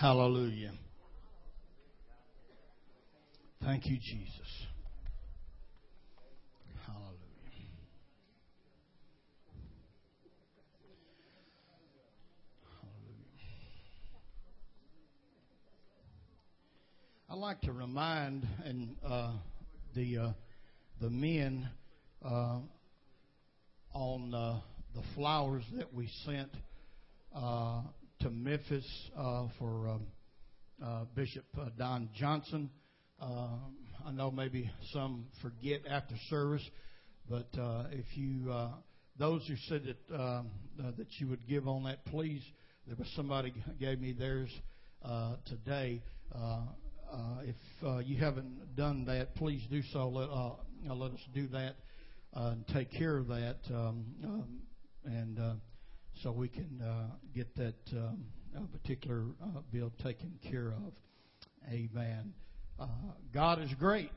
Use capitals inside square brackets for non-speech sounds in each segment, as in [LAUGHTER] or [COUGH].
Hallelujah. Thank you, Jesus. Hallelujah. Hallelujah. I'd like to remind and uh, the uh, the men uh, on uh, the flowers that we sent uh, to Memphis uh, for um, uh, Bishop uh, Don Johnson. Uh, I know maybe some forget after service, but uh, if you, uh, those who said that um, uh, that you would give on that, please. There was somebody gave me theirs uh, today. Uh, uh, if uh, you haven't done that, please do so. Let uh, let us do that uh, and take care of that, um, um, and uh, so we can uh, get that um, particular uh, bill taken care of. Amen. Uh, God is great,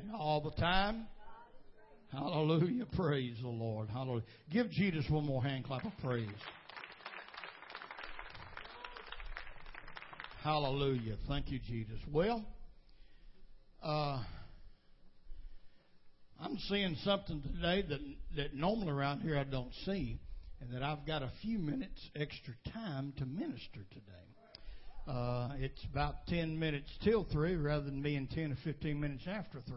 and all the time. Hallelujah. Praise the Lord. Hallelujah. Give Jesus one more hand clap of praise. Hallelujah. Thank you, Jesus. Well, uh, I'm seeing something today that that normally around here I don't see, and that I've got a few minutes extra time to minister today. Uh, it's about 10 minutes till 3 rather than being 10 or 15 minutes after 3.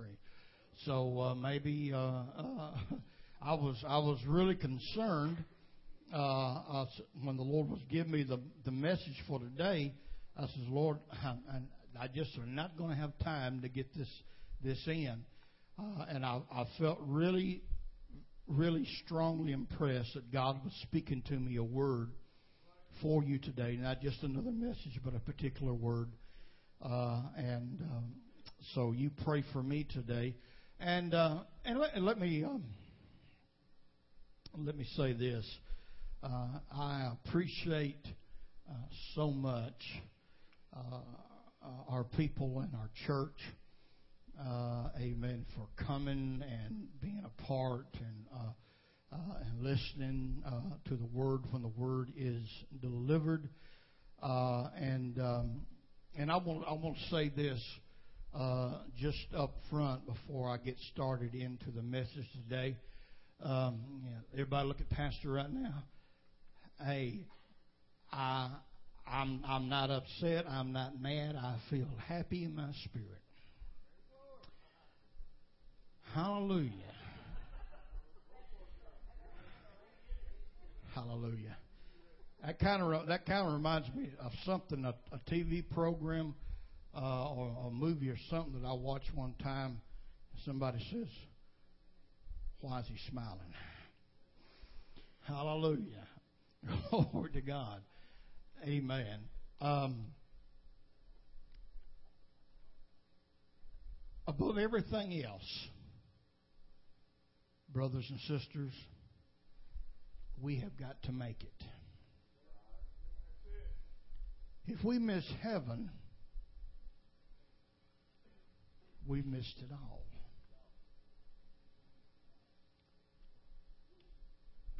So uh, maybe uh, uh, [LAUGHS] I was I was really concerned uh, when the Lord was giving me the the message for today. I says, Lord, [LAUGHS] I, I just am not going to have time to get this this in, uh, and I, I felt really, really strongly impressed that God was speaking to me a word for you today, not just another message, but a particular word. Uh, and um, so you pray for me today, and uh, and let, let me um, let me say this: uh, I appreciate uh, so much uh, our people in our church. Uh, amen. For coming and being a part and uh, uh, and listening uh, to the word when the word is delivered. Uh, and um, and I want I want to say this uh, just up front before I get started into the message today. Um, everybody look at Pastor right now. Hey, I I'm I'm not upset. I'm not mad. I feel happy in my spirit. Hallelujah. Hallelujah. That kind of that kind of reminds me of something a, a TV program uh, or a movie or something that I watched one time. Somebody says, "Why is he smiling?" Hallelujah. [LAUGHS] Glory to God. Amen. Um, above everything else, brothers and sisters, we have got to make it. If we miss heaven, we've missed it all.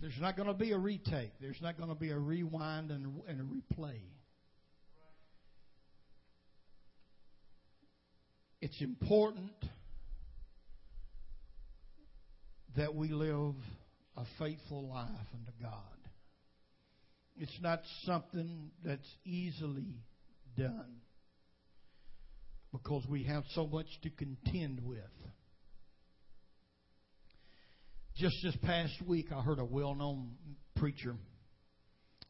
There's not going to be a retake. There's not going to be a rewind and and a replay. It's important that we live a faithful life unto God. It's not something that's easily done because we have so much to contend with. Just this past week, I heard a well known preacher.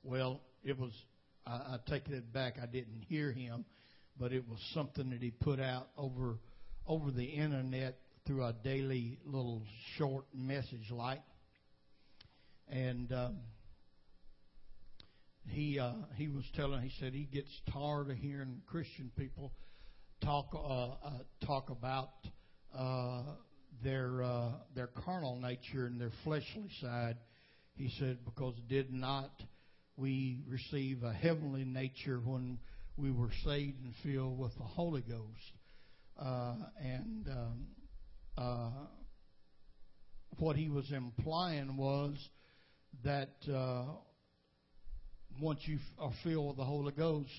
Well, it was, I, I take it back, I didn't hear him, but it was something that he put out over over the internet through a daily little short message like. And um, he uh, he was telling, he said he gets tired of hearing Christian people talk uh, uh, talk about uh, their uh, their carnal nature and their fleshly side. He said, because did not we receive a heavenly nature when we were saved and filled with the Holy Ghost? And um, uh, what he was implying was that uh, once you are filled with the Holy Ghost,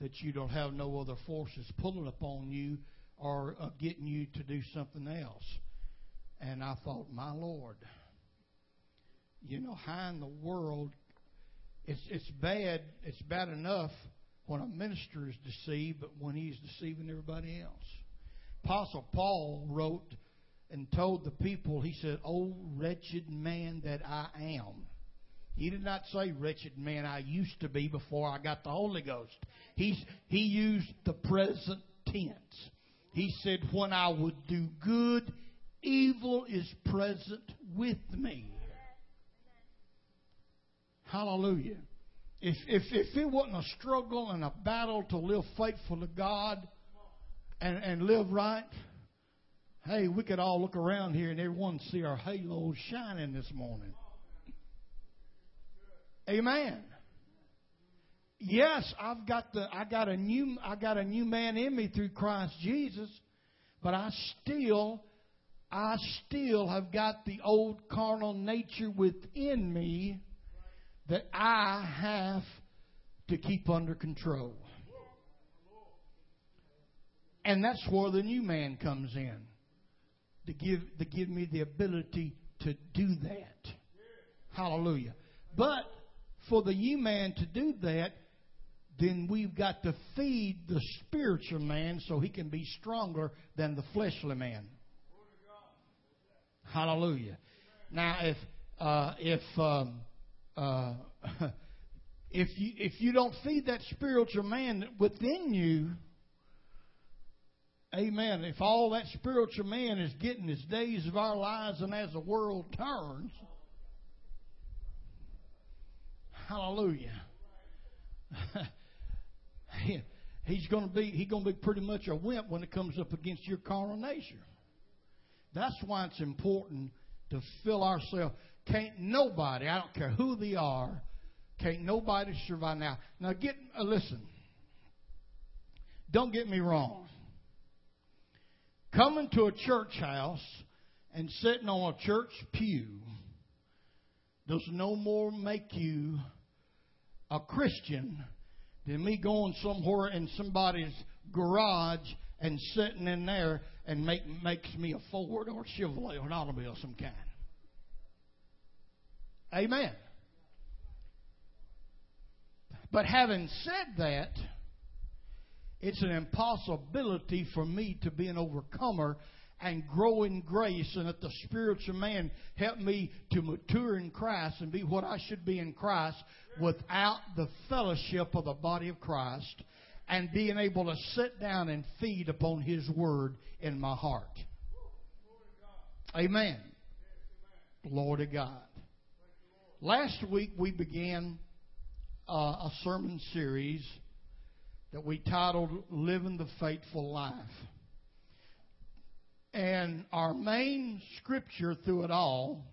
that you don't have no other forces pulling upon you or uh, getting you to do something else. And I thought, my Lord, you know, how in the world? It's it's bad. It's bad enough when a minister is deceived, but when he's deceiving everybody else. Apostle Paul wrote and told the people, he said, "Oh wretched man that I am." He did not say, wretched man I used to be before I got the Holy Ghost. He's, he used the present tense. He said, when I would do good, evil is present with me. Hallelujah. If, if, if it wasn't a struggle and a battle to live faithful to God and, and live right, hey, we could all look around here and everyone see our halos shining this morning. Amen. Yes, I've got the I got a new I got a new man in me through Christ Jesus, but I still I still have got the old carnal nature within me that I have to keep under control. And that's where the new man comes in. To give to give me the ability to do that. Hallelujah. But for the new man to do that, then we've got to feed the spiritual man so he can be stronger than the fleshly man. Hallelujah. Now, if uh, if um, uh, [LAUGHS] if you if you don't feed that spiritual man within you, Amen. If all that spiritual man is getting his days of our lives, and as the world turns, Hallelujah. [LAUGHS] he's going to be he's going to be pretty much a wimp when it comes up against your carnal nature. That's why it's important to fill ourselves. Can't nobody, I don't care who they are, can't nobody survive now. Now get uh, listen. Don't get me wrong. Coming to a church house and sitting on a church pew does no more make you a Christian than me going somewhere in somebody's garage and sitting in there and make makes me a Ford or a Chevrolet or an automobile of some kind. Amen. But having said that, it's an impossibility for me to be an overcomer and grow in grace and that the spiritual man help me to mature in Christ and be what I should be in Christ without the fellowship of the body of Christ and being able to sit down and feed upon His Word in my heart. Amen. Glory to God. Last week we began uh, a sermon series that we titled Living the Faithful Life. And our main scripture through it all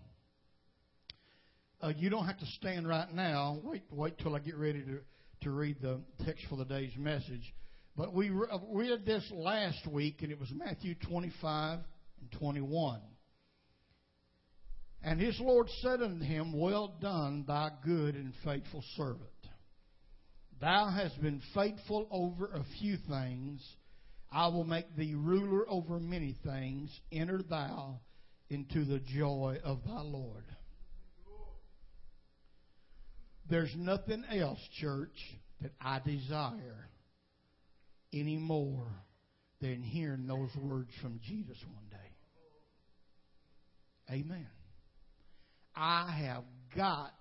uh, you don't have to stand right now. Wait, wait till I get ready to, to read the text for the day's message. But we re- uh, read this last week, and it was Matthew 25 and 21. And his Lord said unto him, Well done, thy good and faithful servant. Thou hast been faithful over a few things. I will make thee ruler over many things. Enter thou into the joy of thy Lord. There's nothing else, church, that I desire any more than hearing those words from Jesus one day. Amen. I have got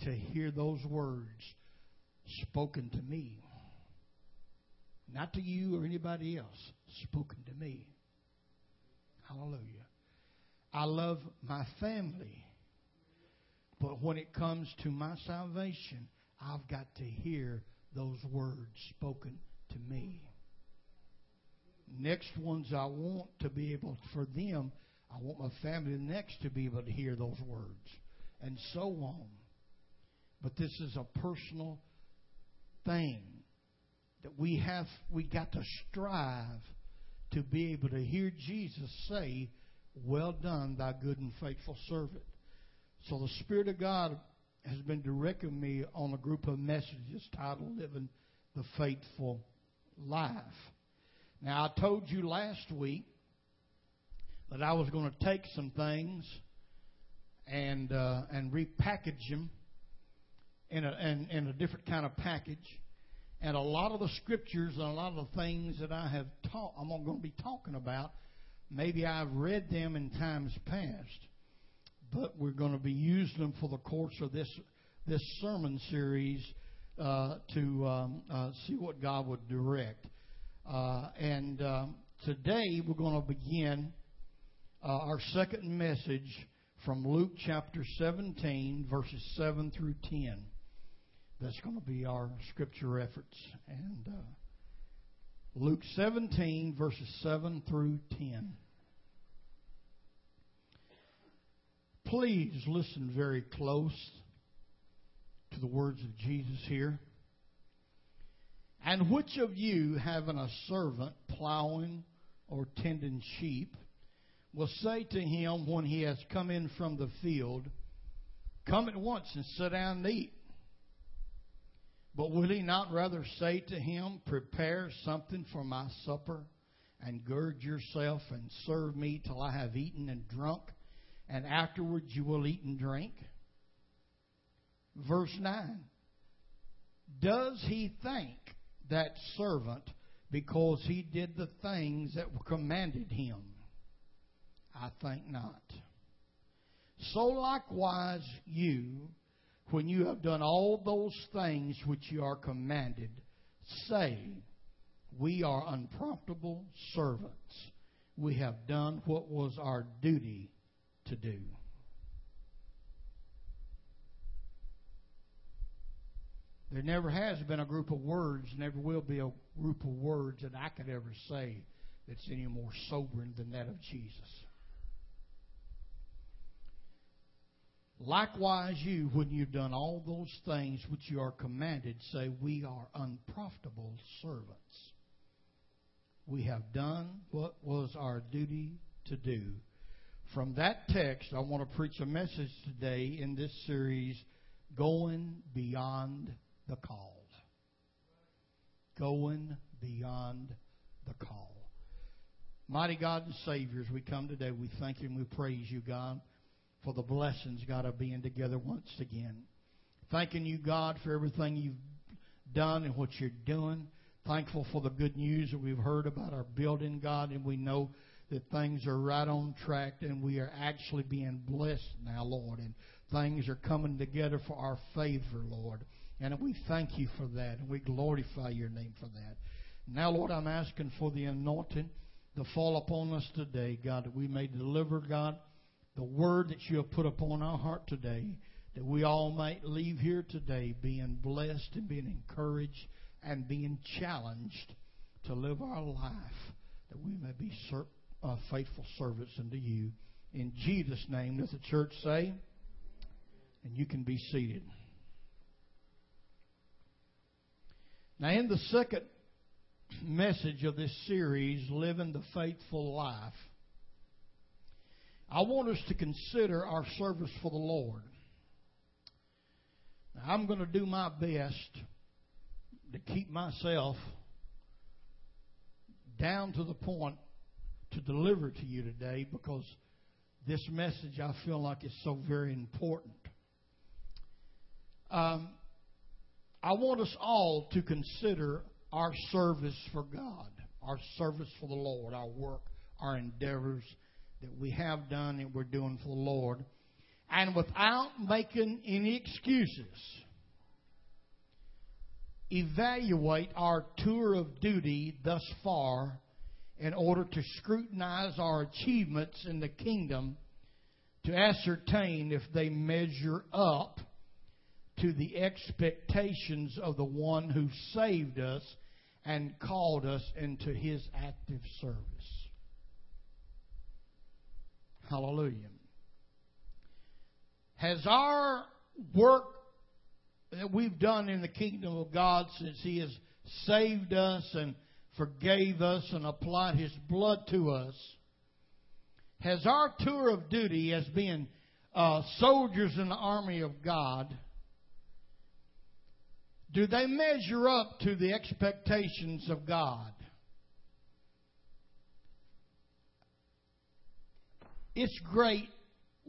to hear those words spoken to me. Not to you or anybody else, spoken to me. Hallelujah. I love my family. But when it comes to my salvation, I've got to hear those words spoken to me. Next ones I want to be able, for them, I want my family next to be able to hear those words, and so on. But this is a personal thing that we have, we got to strive to be able to hear Jesus say, Well done, thy good and faithful servant. So the Spirit of God has been directing me on a group of messages titled Living the Faithful Life. Now, I told you last week that I was going to take some things and uh, and repackage them in a in, in a different kind of package. And a lot of the scriptures and a lot of the things that I have taught, I'm going to be talking about. Maybe I've read them in times past, but we're going to be using them for the course of this this sermon series uh, to um, uh, see what God would direct. Uh, and um, today we're going to begin uh, our second message from Luke chapter 17, verses 7 through 10. That's going to be our scripture efforts. And uh, Luke 17, verses 7 through 10. Please listen very close to the words of Jesus here. And which of you, having a servant plowing or tending sheep, will say to him when he has come in from the field, Come at once and sit down and eat? But will he not rather say to him, Prepare something for my supper, and gird yourself and serve me till I have eaten and drunk, and afterwards you will eat and drink? Verse 9 Does he thank that servant because he did the things that were commanded him? I think not. So likewise, you, when you have done all those things which you are commanded, say, We are unprofitable servants. We have done what was our duty to do. There never has been a group of words, never will be a group of words that I could ever say that's any more sobering than that of Jesus. Likewise, you, when you've done all those things which you are commanded, say, We are unprofitable servants. We have done what was our duty to do. From that text, I want to preach a message today in this series Going Beyond the Call. Going Beyond the Call. Mighty God and Savior, as we come today, we thank you and we praise you, God for the blessings, God, of being together once again. Thanking you, God, for everything you've done and what you're doing. Thankful for the good news that we've heard about our building, God, and we know that things are right on track and we are actually being blessed now, Lord, and things are coming together for our favor, Lord. And we thank you for that, and we glorify your name for that. Now, Lord, I'm asking for the anointing to fall upon us today, God, that we may deliver, God, the word that you have put upon our heart today, that we all might leave here today being blessed and being encouraged and being challenged to live our life, that we may be ser- uh, faithful servants unto you. In Jesus' name, does the church say? And you can be seated. Now, in the second message of this series, Living the Faithful Life, I want us to consider our service for the Lord. Now, I'm going to do my best to keep myself down to the point to deliver to you today because this message I feel like is so very important. Um, I want us all to consider our service for God, our service for the Lord, our work, our endeavors that we have done and we're doing for the Lord, and without making any excuses, evaluate our tour of duty thus far in order to scrutinize our achievements in the kingdom to ascertain if they measure up to the expectations of the one who saved us and called us into his active service. Hallelujah. Has our work that we've done in the kingdom of God since He has saved us and forgave us and applied His blood to us, has our tour of duty as being uh, soldiers in the army of God do they measure up to the expectations of God? It's great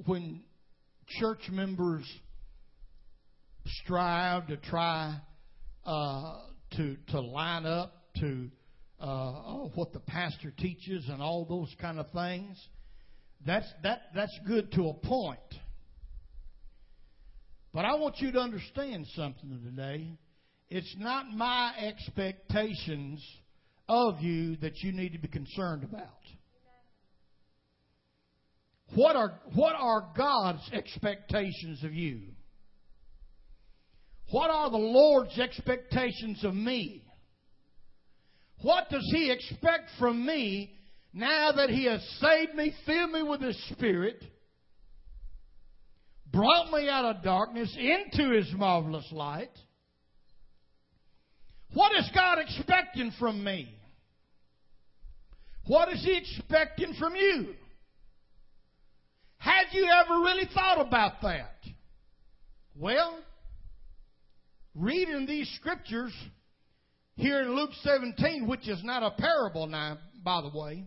when church members strive to try uh, to to line up to uh, uh, what the pastor teaches and all those kind of things. That's that that's good to a point. But I want you to understand something today. It's not my expectations of you that you need to be concerned about. What are, what are God's expectations of you? What are the Lord's expectations of me? What does He expect from me now that He has saved me, filled me with His Spirit, brought me out of darkness into His marvelous light? What is God expecting from me? What is He expecting from you? Had you ever really thought about that? Well, reading these scriptures here in Luke 17, which is not a parable now, by the way,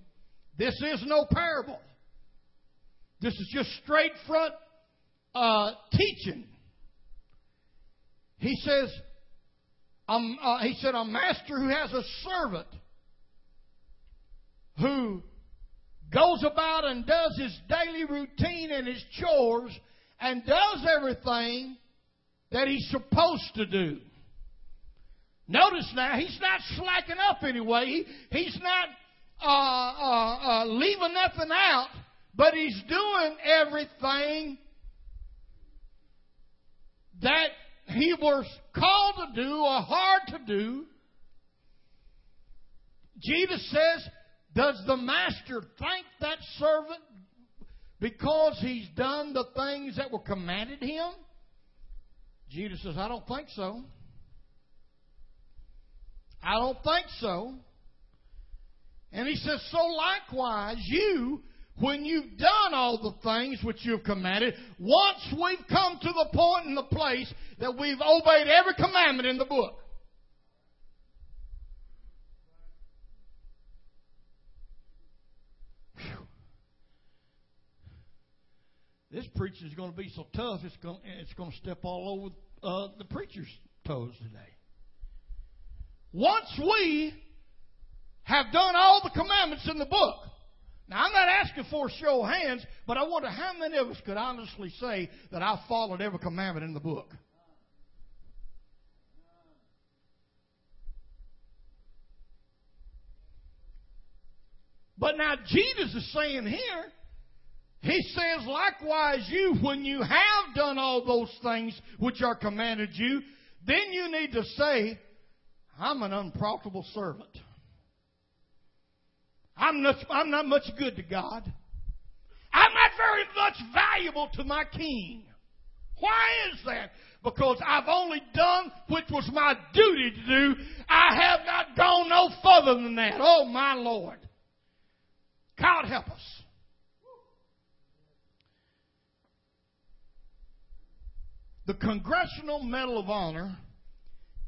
this is no parable. This is just straight front uh, teaching. He says, um, uh, he said, a master who has a servant who goes about and does his daily routine and his chores and does everything that he's supposed to do. Notice now, he's not slacking up anyway. He, he's not uh, uh, uh, leaving nothing out, but he's doing everything that he was called to do or hard to do. Jesus says, does the master thank that servant because he's done the things that were commanded him? Jesus says, I don't think so. I don't think so. And he says, So likewise, you, when you've done all the things which you've commanded, once we've come to the point in the place that we've obeyed every commandment in the book, this preaching is going to be so tough, it's going, it's going to step all over uh, the preacher's toes today. Once we have done all the commandments in the book, now I'm not asking for a show of hands, but I wonder how many of us could honestly say that I followed every commandment in the book. But now Jesus is saying here, he says, likewise, you, when you have done all those things which are commanded you, then you need to say, I'm an unprofitable servant. I'm not, I'm not much good to God. I'm not very much valuable to my king. Why is that? Because I've only done which was my duty to do. I have not gone no further than that. Oh, my Lord. God help us. The Congressional Medal of Honor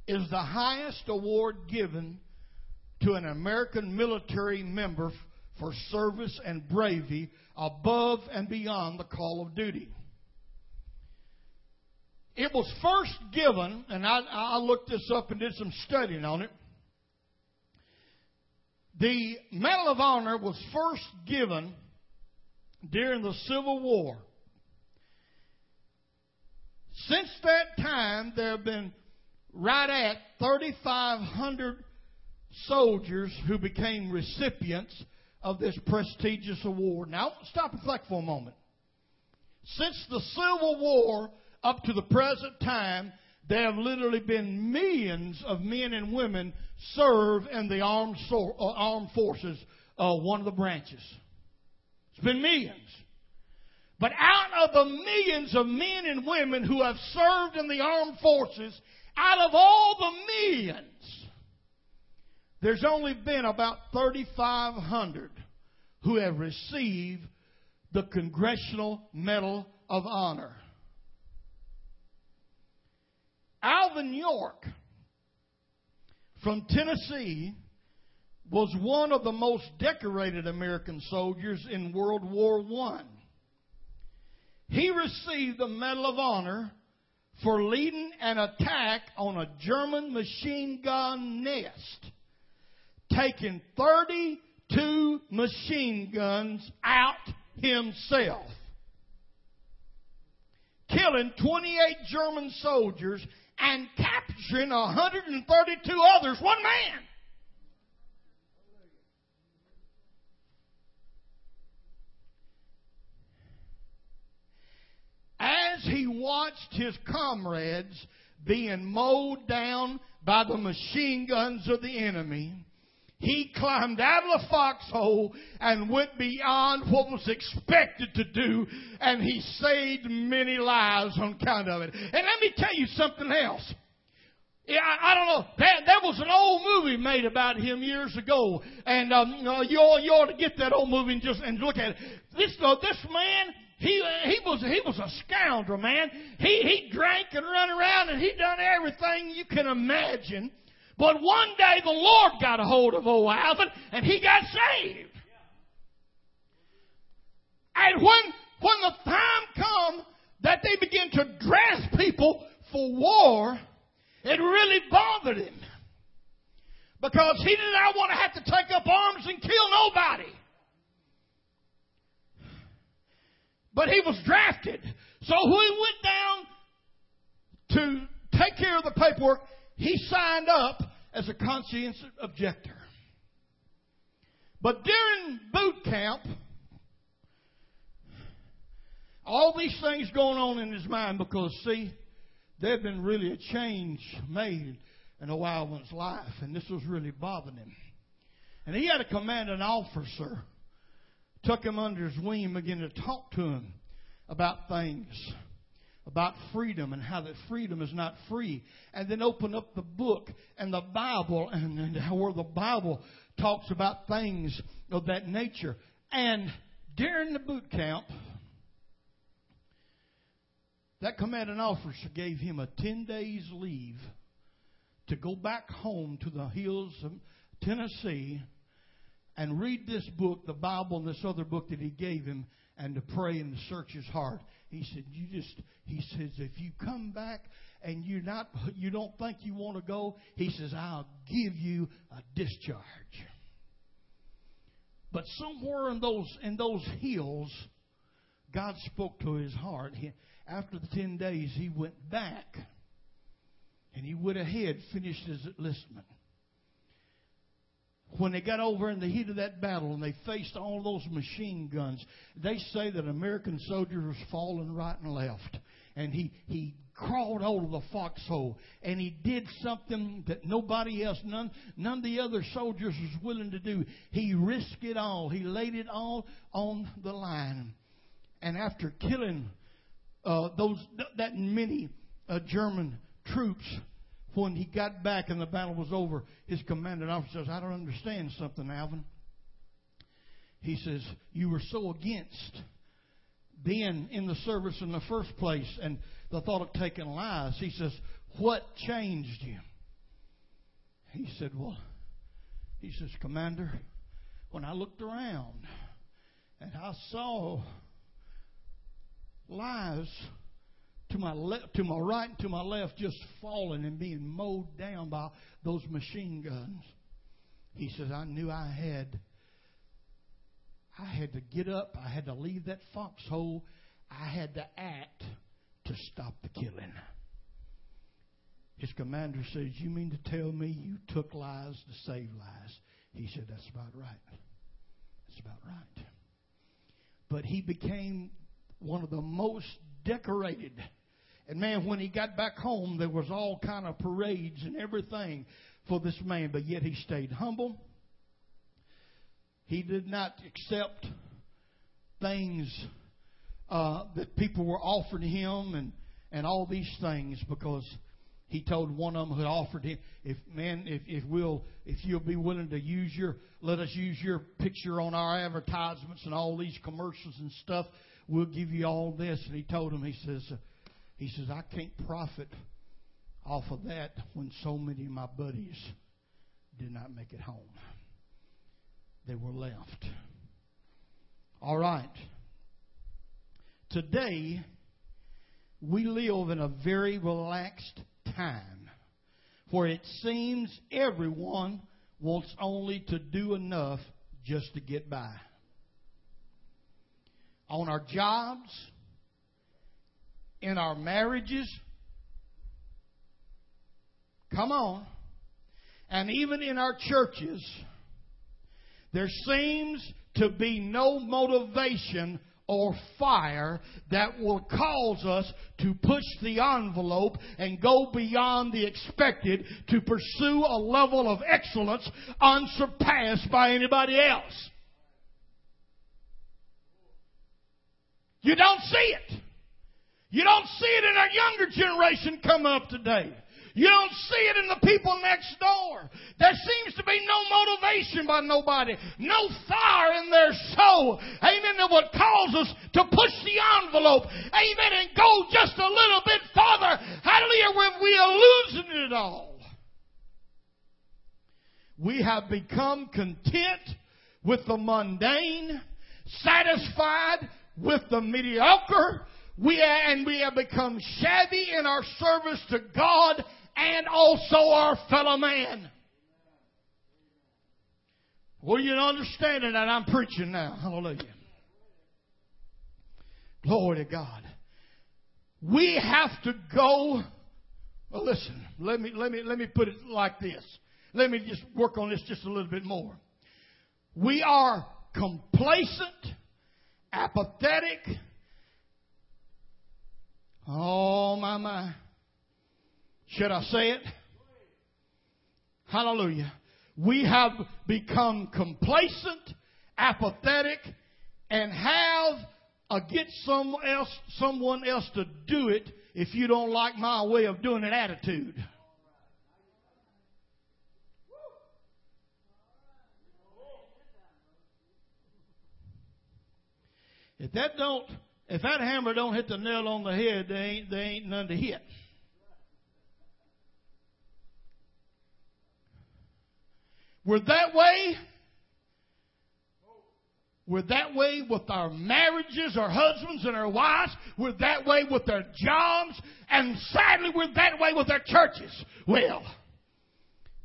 is the highest award given to an American military member for service and bravery above and beyond the call of duty. It was first given, and I, I looked this up and did some studying on it. The Medal of Honor was first given during the Civil War. Since that time, there have been right at 3,500 soldiers who became recipients of this prestigious award. Now, stop and think for a moment. Since the Civil War up to the present time, there have literally been millions of men and women serve in the armed, uh, armed forces, uh, one of the branches. It's been millions. But out of the millions of men and women who have served in the armed forces, out of all the millions, there's only been about 3,500 who have received the Congressional Medal of Honor. Alvin York from Tennessee was one of the most decorated American soldiers in World War One. He received the Medal of Honor for leading an attack on a German machine gun nest, taking 32 machine guns out himself, killing 28 German soldiers and capturing 132 others, one man. As he watched his comrades being mowed down by the machine guns of the enemy, he climbed out of the foxhole and went beyond what was expected to do, and he saved many lives on account of it. And let me tell you something else. Yeah, I, I don't know. There, there was an old movie made about him years ago, and um, you, know, you, ought, you ought to get that old movie and just and look at it. This uh, this man, he he was he was a scoundrel, man. He he drank and run around, and he done everything you can imagine. But one day the Lord got a hold of old Alvin, and he got saved. And when when the time come that they begin to dress people for war it really bothered him. Because he did not want to have to take up arms and kill nobody. But he was drafted. So when he went down to take care of the paperwork, he signed up as a conscientious objector. But during boot camp, all these things going on in his mind because, see, there had been really a change made in a wild one's life, and this was really bothering him. And he had a commanding officer took him under his wing and began to talk to him about things, about freedom and how that freedom is not free. And then open up the book and the Bible and, and where the Bible talks about things of that nature. And during the boot camp, that commanding officer gave him a 10 days leave to go back home to the hills of Tennessee and read this book, the Bible, and this other book that he gave him, and to pray and to search his heart. He said, "You just," he says, "if you come back and you're not, you don't think you want to go," he says, "I'll give you a discharge." But somewhere in those in those hills, God spoke to his heart. He, after the 10 days, he went back and he went ahead, finished his enlistment. When they got over in the heat of that battle and they faced all those machine guns, they say that American soldiers was falling right and left. And he, he crawled out of the foxhole and he did something that nobody else, none, none of the other soldiers was willing to do. He risked it all. He laid it all on the line. And after killing uh, those that many uh, German troops when he got back and the battle was over, his commanding officer says, I don't understand something, Alvin. He says, You were so against being in the service in the first place and the thought of taking lives. He says, What changed you? He said, Well, he says, Commander, when I looked around and I saw lives to my left, to my right, and to my left, just falling and being mowed down by those machine guns. He says, I knew I had, I had to get up. I had to leave that foxhole. I had to act to stop the killing. His commander says, You mean to tell me you took lives to save lives? He said, That's about right. That's about right. But he became one of the most decorated. And man, when he got back home, there was all kind of parades and everything for this man, but yet he stayed humble. He did not accept things uh, that people were offering him and, and all these things because he told one of them who offered him, if man, if, if we'll, if you'll be willing to use your, let us use your picture on our advertisements and all these commercials and stuff we'll give you all this. And he told him, he says, he says, I can't profit off of that when so many of my buddies did not make it home. They were left. All right. Today, we live in a very relaxed time where it seems everyone wants only to do enough just to get by. On our jobs, in our marriages, come on, and even in our churches, there seems to be no motivation or fire that will cause us to push the envelope and go beyond the expected to pursue a level of excellence unsurpassed by anybody else. You don't see it. You don't see it in our younger generation come up today. You don't see it in the people next door. There seems to be no motivation by nobody, no fire in their soul. Amen. That would cause us to push the envelope. Amen. And go just a little bit farther. Hallelujah. When we are losing it all. We have become content with the mundane, satisfied with the mediocre. We are, and we have become shabby in our service to God and also our fellow man. Well, you're understanding that I'm preaching now. Hallelujah. Glory to God. We have to go. Well, listen, let me, let me, let me put it like this. Let me just work on this just a little bit more. We are complacent, apathetic. Oh, my, my. Should I say it? Hallelujah. We have become complacent, apathetic, and have a get else, someone else to do it if you don't like my way of doing it attitude. If that don't, if that hammer don't hit the nail on the head, there ain't, there ain't none to hit. We're that way. We're that way with our marriages, our husbands and our wives. We're that way with our jobs. And sadly, we're that way with our churches. Well,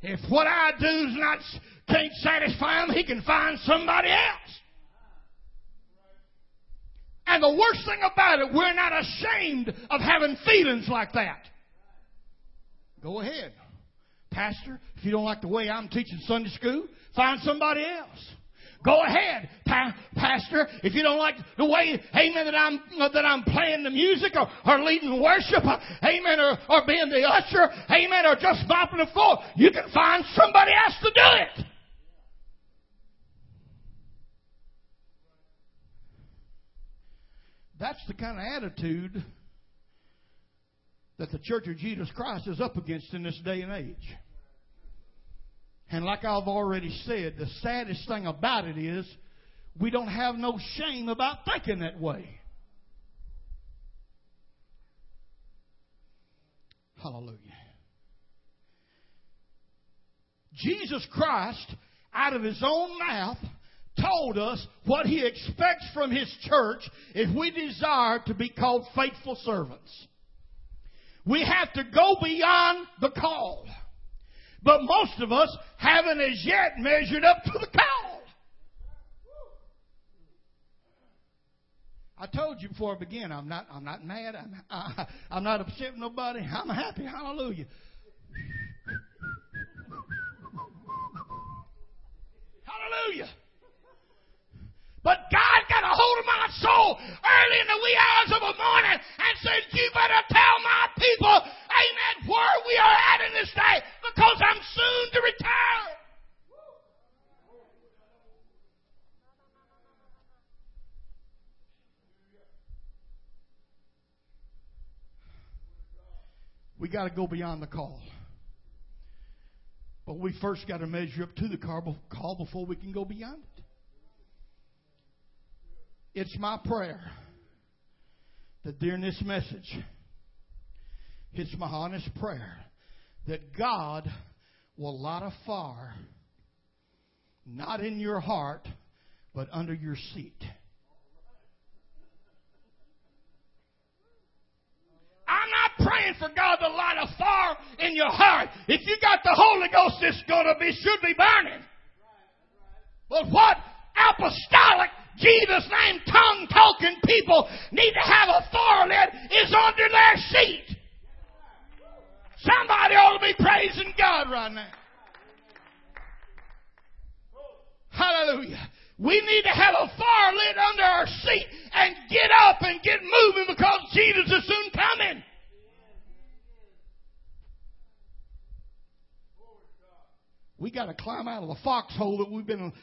if what I do is not, can't satisfy him, he can find somebody else. And the worst thing about it, we're not ashamed of having feelings like that. Go ahead. Pastor, if you don't like the way I'm teaching Sunday school, find somebody else. Go ahead, pa- Pastor. If you don't like the way, Amen, that I'm that I'm playing the music or, or leading worship, uh, Amen, or, or being the usher, Amen, or just mopping the floor, you can find somebody else to do it. That's the kind of attitude that the Church of Jesus Christ is up against in this day and age. And like I've already said, the saddest thing about it is we don't have no shame about thinking that way. Hallelujah. Jesus Christ, out of his own mouth, told us what he expects from his church if we desire to be called faithful servants. We have to go beyond the call. But most of us haven't as yet measured up to the call. I told you before I began, I'm not, I'm not mad. I'm, I, I'm not upset with nobody. I'm happy. Hallelujah. Hallelujah. But God got a hold of my soul early in the wee hours of the morning and said, You better tell my people, amen, where we are at in this day because I'm soon to retire. We got to go beyond the call. But we first got to measure up to the call before we can go beyond it. It's my prayer that during this message, it's my honest prayer that God will light a fire, not in your heart, but under your seat. I'm not praying for God to light a fire in your heart. If you got the Holy Ghost, it's gonna be, should be burning. But what apostolic, Jesus name, tongue talking people need to have a lit is under their seat. Somebody ought to be praising God right now. Hallelujah. We need to have a fire lit under our seat and get up and get moving because Jesus is soon coming. We got to climb out of the foxhole that we've been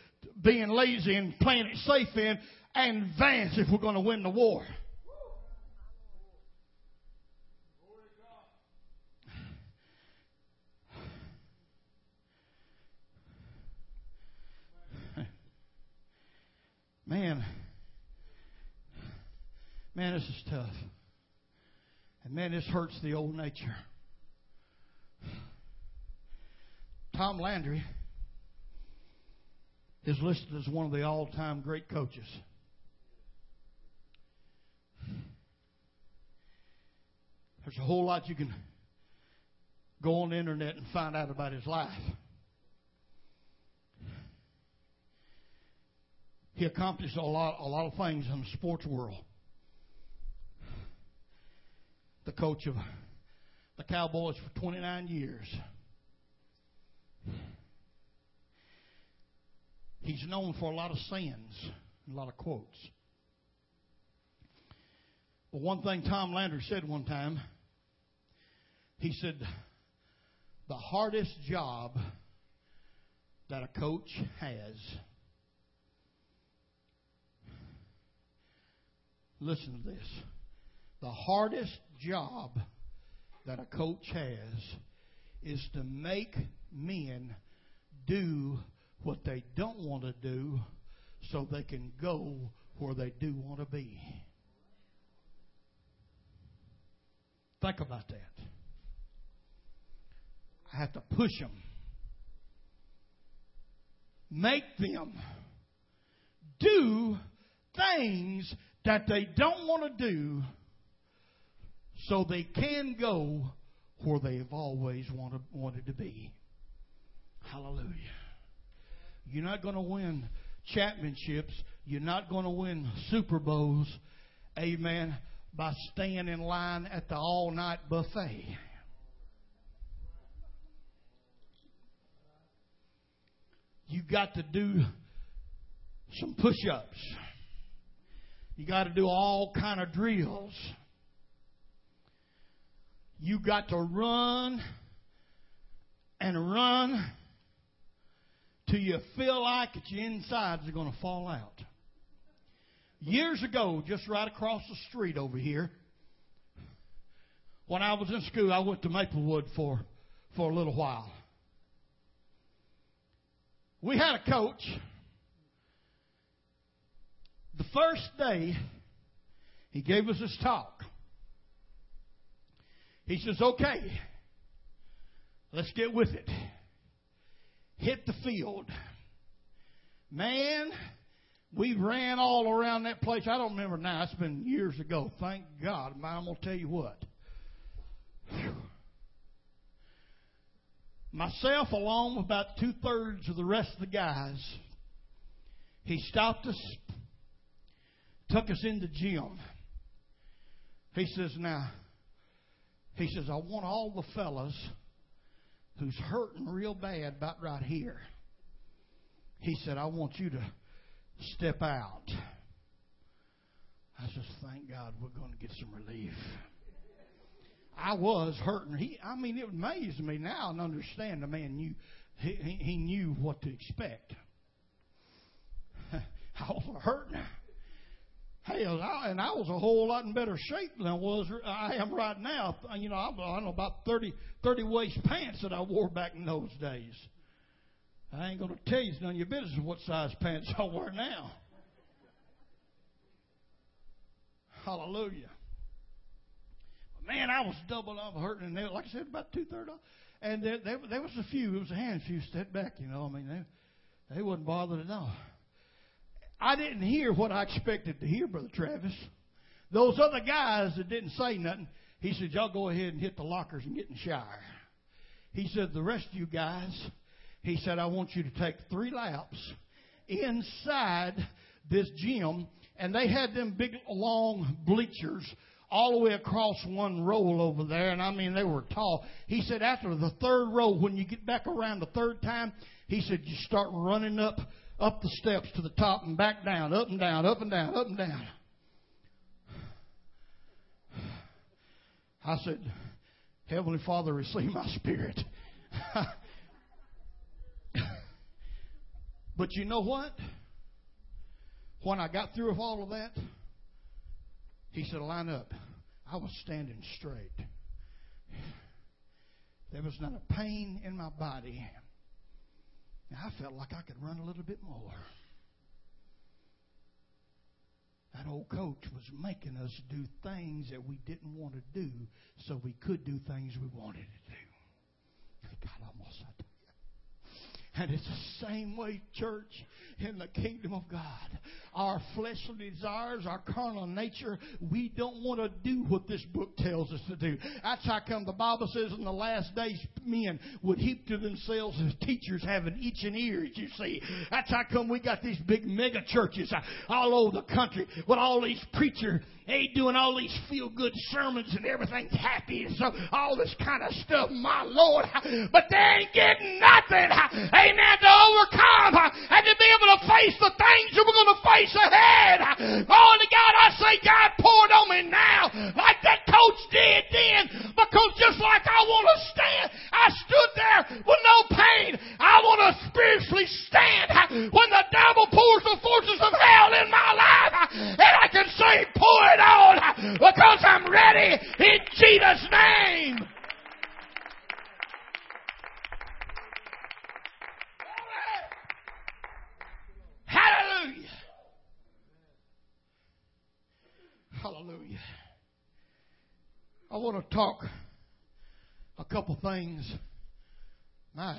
being lazy and playing it safe in and advance if we're going to win the war. Man, man, this is tough. And man, this hurts the old nature. Tom Landry is listed as one of the all time great coaches. There's a whole lot you can go on the internet and find out about his life. He accomplished a lot, a lot of things in the sports world. The coach of the Cowboys for 29 years. He's known for a lot of sayings, a lot of quotes. But one thing Tom Landry said one time, he said, the hardest job that a coach has. Listen to this. The hardest job that a coach has is to make men do what they don't want to do so they can go where they do want to be. Think about that. I have to push them, make them do things that they don't want to do so they can go where they've always wanted, wanted to be. Hallelujah. You're not going to win championships. You're not going to win Super Bowls, amen, by staying in line at the all night buffet. You got to do some push ups. You got to do all kind of drills. You got to run and run till you feel like that your insides are going to fall out. Years ago, just right across the street over here, when I was in school, I went to Maplewood for, for a little while. We had a coach. The first day, he gave us his talk. He says, okay, let's get with it hit the field. Man, we ran all around that place. I don't remember now. It's been years ago. Thank God. I'm going to tell you what. Myself, along with about two thirds of the rest of the guys, he stopped us, took us in the gym. He says, Now, he says, I want all the fellas who's hurting real bad about right here. He said, I want you to step out. I just thank God we're going to get some relief. I was hurting. He, I mean, it amazed me now and understand the man knew he, he knew what to expect. [LAUGHS] I was hurting. And I was a whole lot in better shape than I was I am right now. You know, I, don't know about 30, 30 waist pants that I wore back in those days. I ain't going to tell you none of your business what size pants I wear now. Hallelujah. man, I was doubled up hurting, and they, like I said, about two thirds. And there, there, there was a few, it was a handful few stepped back, you know. I mean, they, they wasn't bothered at all. I didn't hear what I expected to hear, Brother Travis. Those other guys that didn't say nothing, he said, y'all go ahead and hit the lockers and get in the shower. He said, the rest of you guys, he said, I want you to take three laps inside this gym. And they had them big, long bleachers all the way across one row over there. And I mean, they were tall. He said, after the third row, when you get back around the third time, he said, you start running up, up the steps to the top and back down, up and down, up and down, up and down. I said, Heavenly Father, receive my spirit. [LAUGHS] but you know what? When I got through with all of that, he said, line up. I was standing straight. There was not a pain in my body. I felt like I could run a little bit more. That old coach was making us do things that we didn't want to do so we could do things we wanted to do. God almost and it's the same way, church, in the kingdom of God. Our fleshly desires, our carnal nature, we don't want to do what this book tells us to do. That's how come the Bible says in the last days men would heap to themselves as teachers having itching ears, you see. That's how come we got these big mega churches all over the country with all these preachers they doing all these feel good sermons and everything's happy and so all this kind of stuff, my Lord. But they ain't getting nothing, amen, to overcome and to be able to face the things that we're going to face ahead. Oh, Glory to God, I say, God, pour it on me now, like that coach did then, because just like I want to stand, I stood there with no pain. I want to spiritually stand when the devil pours the forces of hell in my life, and I can say, pour it on because I'm ready in Jesus' name. Hallelujah. Hallelujah. I want to talk a couple things. My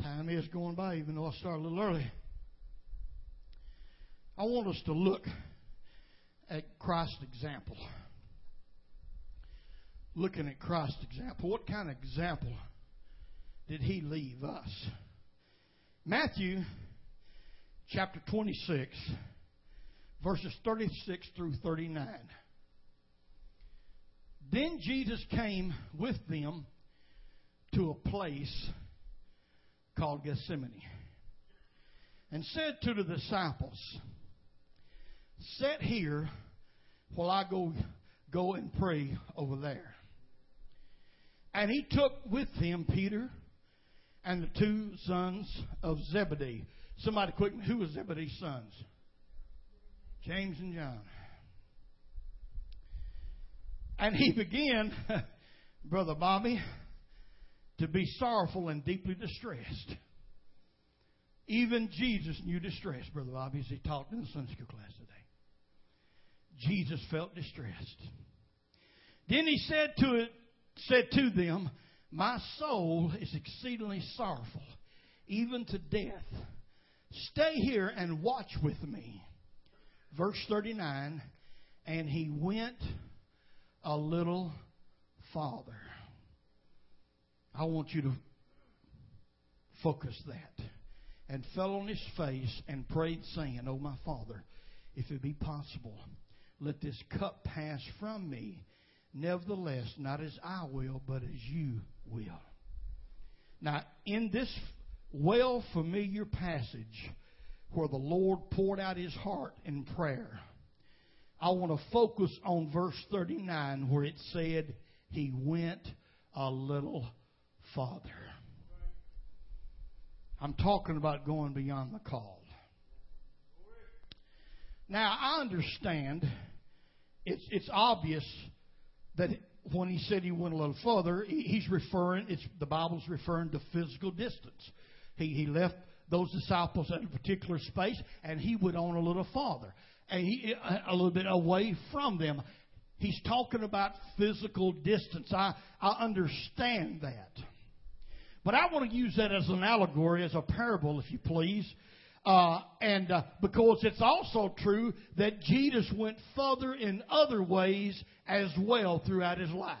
time is going by, even though I started a little early. I want us to look at Christ's example. Looking at Christ's example. What kind of example did he leave us? Matthew chapter 26, verses 36 through 39. Then Jesus came with them to a place called Gethsemane and said to the disciples, Sit here while I go go and pray over there. And he took with him Peter and the two sons of Zebedee. Somebody quick, who was Zebedee's sons? James and John. And he [LAUGHS] began, Brother Bobby, to be sorrowful and deeply distressed. Even Jesus knew distress, Brother Bobby, as he talked in the Sunday school class today. Jesus felt distressed. Then he said to it, said to them, My soul is exceedingly sorrowful, even to death. Stay here and watch with me. Verse 39, and he went a little farther. I want you to focus that. And fell on his face and prayed, saying, Oh, my Father, if it be possible, let this cup pass from me. Nevertheless, not as I will, but as you will. Now, in this well familiar passage where the Lord poured out his heart in prayer, I want to focus on verse 39 where it said, He went a little farther. I'm talking about going beyond the call. Now, I understand it's, it's obvious that when he said he went a little further, he's referring, it's, the Bible's referring to physical distance. He, he left those disciples at a particular space, and he went on a little farther, and he a little bit away from them. He's talking about physical distance. I, I understand that. But I want to use that as an allegory, as a parable, if you please. Uh, and uh, because it's also true that Jesus went further in other ways as well throughout his life.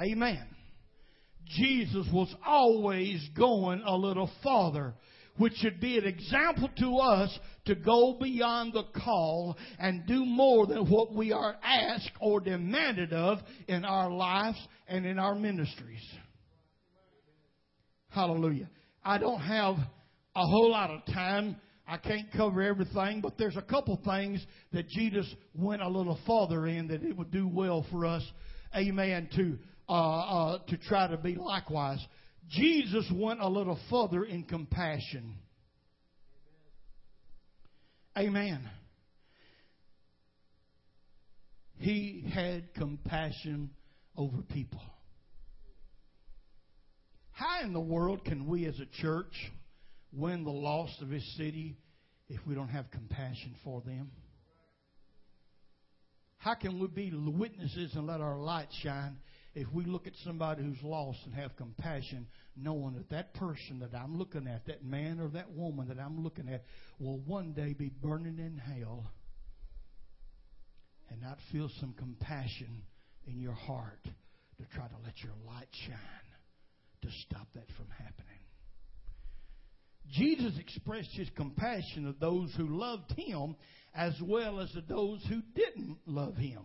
Amen. Jesus was always going a little farther which should be an example to us to go beyond the call and do more than what we are asked or demanded of in our lives and in our ministries. Hallelujah. I don't have a whole lot of time. I can't cover everything, but there's a couple things that Jesus went a little farther in that it would do well for us, amen, to, uh, uh, to try to be likewise. Jesus went a little further in compassion. Amen. He had compassion over people. How in the world can we as a church win the lost of His city if we don't have compassion for them? How can we be witnesses and let our light shine if we look at somebody who's lost and have compassion, knowing that that person that I'm looking at, that man or that woman that I'm looking at, will one day be burning in hell and not feel some compassion in your heart to try to let your light shine to stop that from happening. Jesus expressed his compassion of those who loved him as well as to those who didn't love him.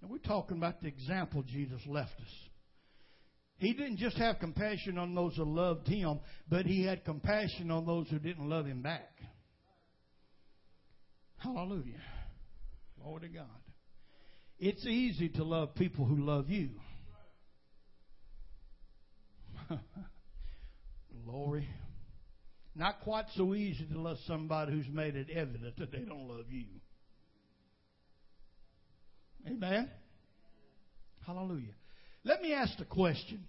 And we're talking about the example Jesus left us. He didn't just have compassion on those who loved him, but he had compassion on those who didn't love him back. Hallelujah. Glory to God. It's easy to love people who love you. [LAUGHS] Glory. Not quite so easy to love somebody who's made it evident that they don't love you. Amen? Hallelujah. Let me ask the question.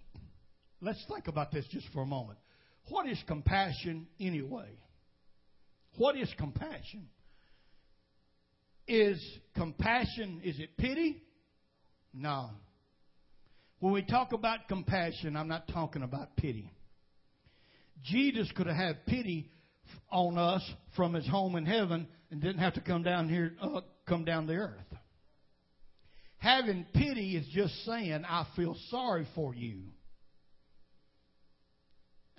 Let's think about this just for a moment. What is compassion anyway? What is compassion? Is compassion, is it pity? No. When we talk about compassion, I'm not talking about pity. Jesus could have had pity on us from his home in heaven and didn't have to come down here, uh, come down the earth. Having pity is just saying, I feel sorry for you.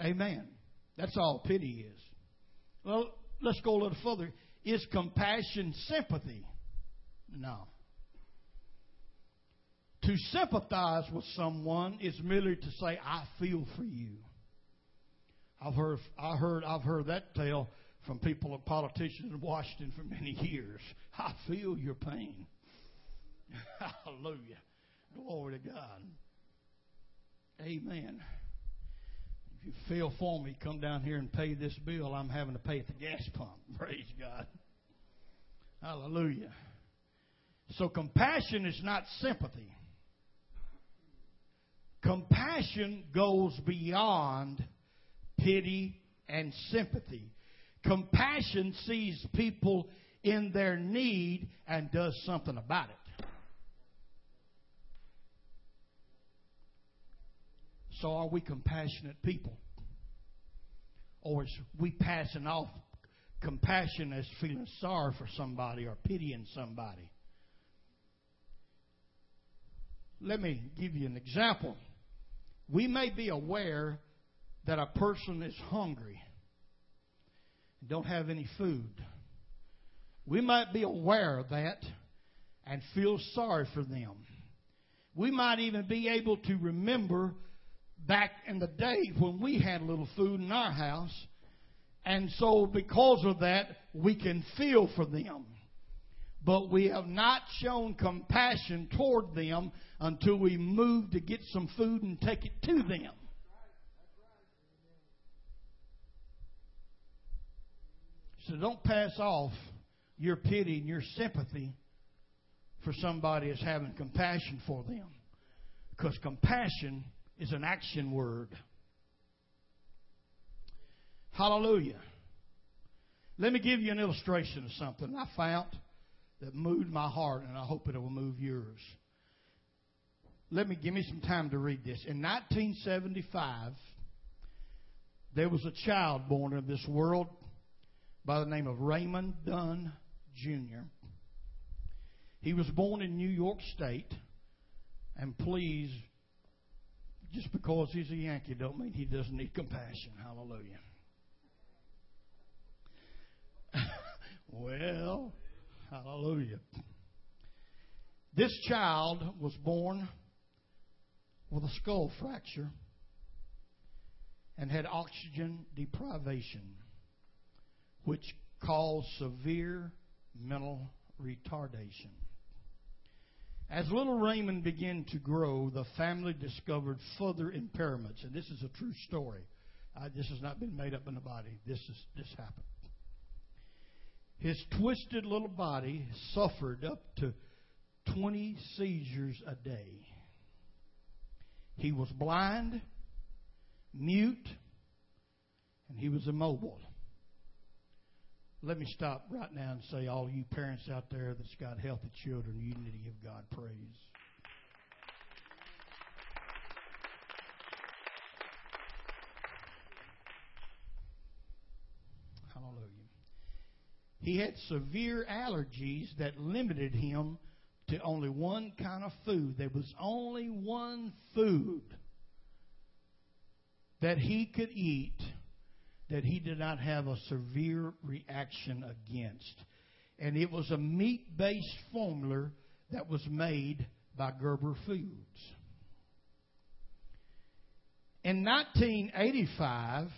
Amen. That's all pity is. Well, let's go a little further. Is compassion sympathy? No. To sympathize with someone is merely to say, I feel for you. I've heard, I heard, I've heard that tale from people, of politicians in Washington for many [LAUGHS] years. I feel your pain. [LAUGHS] Hallelujah. Glory to God. Amen. If you feel for me, come down here and pay this bill I'm having to pay at the gas pump. [LAUGHS] Praise God. Hallelujah. So compassion is not sympathy. Compassion goes beyond pity and sympathy. Compassion sees people in their need and does something about it. So are we compassionate people? Or is we passing off compassion as feeling sorry for somebody or pitying somebody? Let me give you an example. We may be aware that a person is hungry and don't have any food. We might be aware of that and feel sorry for them. We might even be able to remember back in the day when we had a little food in our house. And so, because of that, we can feel for them. But we have not shown compassion toward them until we move to get some food and take it to them. So don't pass off your pity and your sympathy for somebody as having compassion for them. Because compassion is an action word. Hallelujah. Let me give you an illustration of something I found that moved my heart, and I hope it will move yours. Let me give me some time to read this. In 1975, there was a child born in this world by the name of Raymond Dunn Jr. He was born in New York State, and please, just because he's a Yankee don't mean he doesn't need compassion. Hallelujah. [LAUGHS] well, hallelujah. This child was born with a skull fracture and had oxygen deprivation, which caused severe mental retardation. As little Raymond began to grow, the family discovered further impairments, and this is a true story. Uh, this has not been made up in the body. This is this happened. His twisted little body suffered up to 20 seizures a day. He was blind, mute, and he was immobile. Let me stop right now and say, all you parents out there that's got healthy children, you need to give God praise. Hallelujah. He had severe allergies that limited him to only one kind of food. There was only one food that he could eat that he did not have a severe reaction against. And it was a meat based formula that was made by Gerber Foods. In 1985,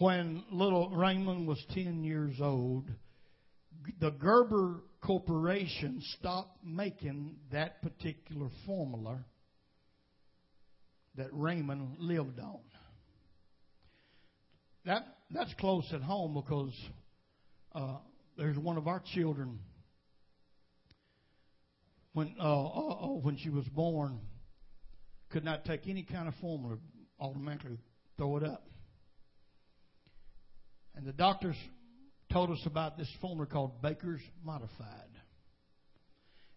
when little Raymond was 10 years old, the Gerber Corporation stopped making that particular formula that Raymond lived on. That that's close at home because uh, there's one of our children when uh, uh, uh, when she was born could not take any kind of formula, automatically throw it up. And the doctors told us about this formula called Baker's Modified.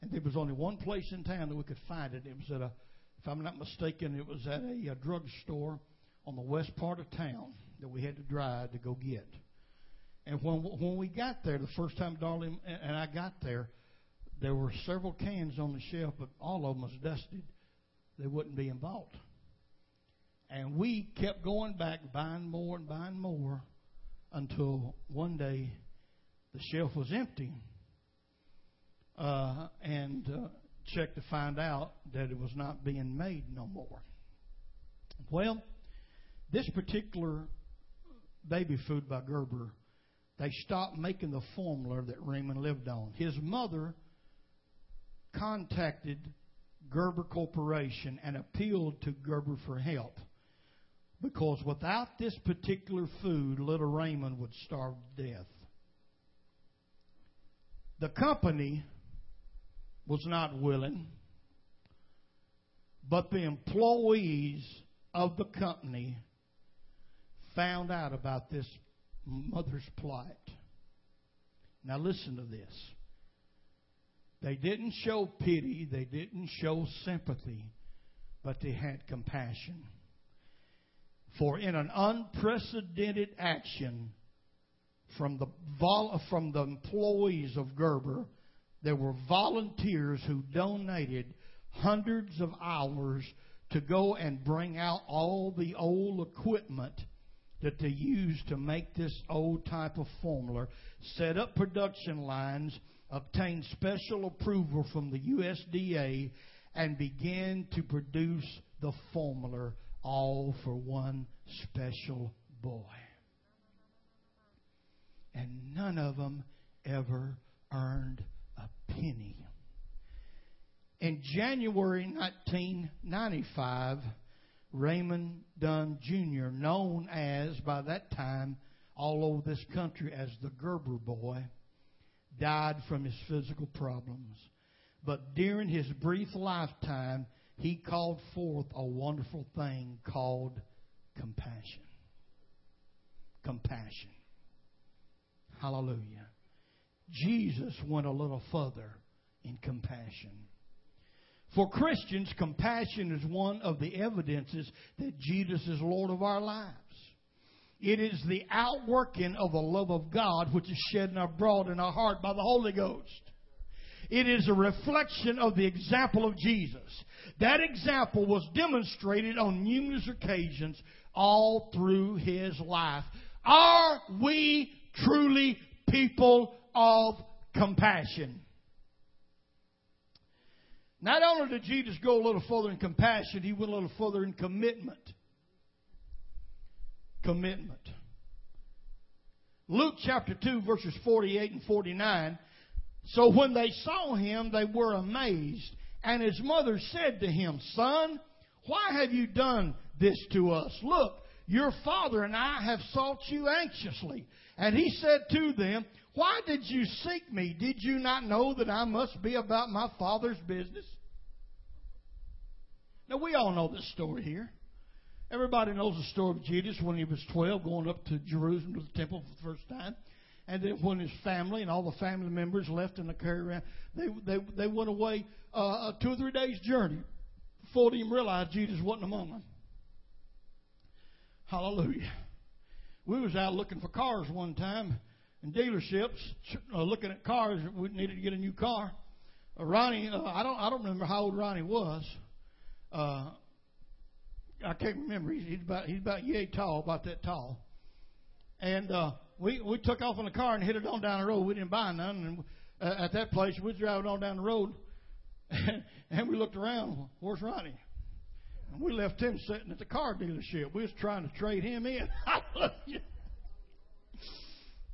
And there was only one place in town that we could find it. It was at a, if I'm not mistaken, it was at a, a drugstore on the west part of town that we had to drive to go get. And when when we got there, the first time Darlene and I got there, there were several cans on the shelf, but all of them was dusted. They wouldn't be bought. And we kept going back, buying more and buying more, until one day the shelf was empty. Uh, and uh, checked to find out that it was not being made no more. Well, this particular baby food by Gerber, they stopped making the formula that Raymond lived on. His mother contacted Gerber Corporation and appealed to Gerber for help. Because without this particular food, little Raymond would starve to death. The company was not willing, but the employees of the company found out about this mother's plight. Now, listen to this. They didn't show pity, they didn't show sympathy, but they had compassion. For in an unprecedented action from the, from the employees of Gerber, there were volunteers who donated hundreds of hours to go and bring out all the old equipment that they used to make this old type of formula, set up production lines, obtain special approval from the USDA, and begin to produce the formula all for one special boy. And none of them ever earned a penny. In January 1995, Raymond Dunn Jr., known as, by that time, all over this country as the Gerber Boy, died from his physical problems. But during his brief lifetime, he called forth a wonderful thing called compassion. Compassion. Hallelujah. Jesus went a little further in compassion. For Christians, compassion is one of the evidences that Jesus is Lord of our lives. It is the outworking of the love of God which is shed abroad in our heart by the Holy Ghost. It is a reflection of the example of Jesus. That example was demonstrated on numerous occasions all through his life. Are we truly people of compassion? Not only did Jesus go a little further in compassion, he went a little further in commitment. Commitment. Luke chapter 2, verses 48 and 49. So when they saw him, they were amazed. And his mother said to him, Son, why have you done this to us? Look, your father and I have sought you anxiously. And he said to them, Why did you seek me? Did you not know that I must be about my father's business? Now, we all know this story here. Everybody knows the story of Jesus when he was 12, going up to Jerusalem to the temple for the first time. And then when his family and all the family members left in the caravan, they, they, they went away uh, a two or three days' journey before they even realized Jesus wasn't among them. Hallelujah. We was out looking for cars one time in dealerships, uh, looking at cars. We needed to get a new car. Uh, Ronnie, uh, I don't, I don't remember how old Ronnie was. Uh, I can't remember. He's, he's about, he's about yay tall, about that tall. And uh, we we took off in the car and hit it on down the road. We didn't buy none. And uh, at that place, we was driving on down the road, [LAUGHS] and we looked around. Where's Ronnie? And we left him sitting at the car dealership. We was trying to trade him in. [LAUGHS]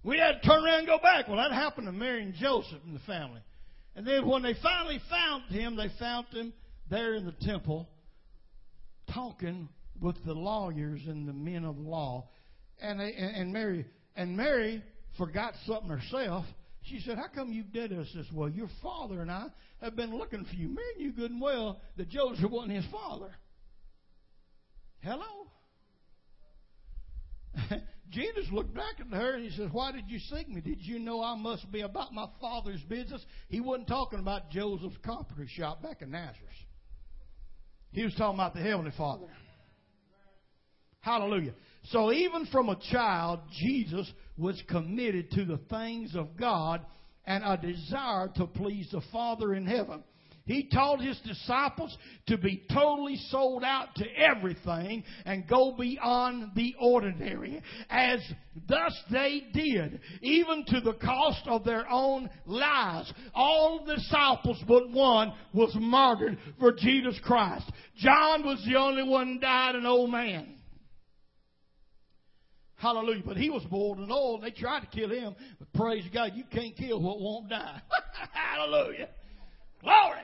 we had to turn around and go back. Well, that happened to Mary and Joseph and the family. And then when they finally found him, they found him there in the temple talking with the lawyers and the men of the law. And, they, and Mary and Mary forgot something herself. She said, How come you did us this way? Your father and I have been looking for you. Mary knew good and well that Joseph wasn't his father. Hello? [LAUGHS] Jesus looked back at her and he said, Why did you seek me? Did you know I must be about my father's business? He wasn't talking about Joseph's carpentry shop back in Nazareth. He was talking about the Heavenly Father. Hallelujah. So even from a child, Jesus was committed to the things of God and a desire to please the Father in heaven. He taught his disciples to be totally sold out to everything and go beyond the ordinary. As thus they did, even to the cost of their own lives. All the disciples but one was martyred for Jesus Christ. John was the only one who died an old man. Hallelujah. But he was bold and old. They tried to kill him. But praise God, you can't kill what won't die. [LAUGHS] Hallelujah. Glory.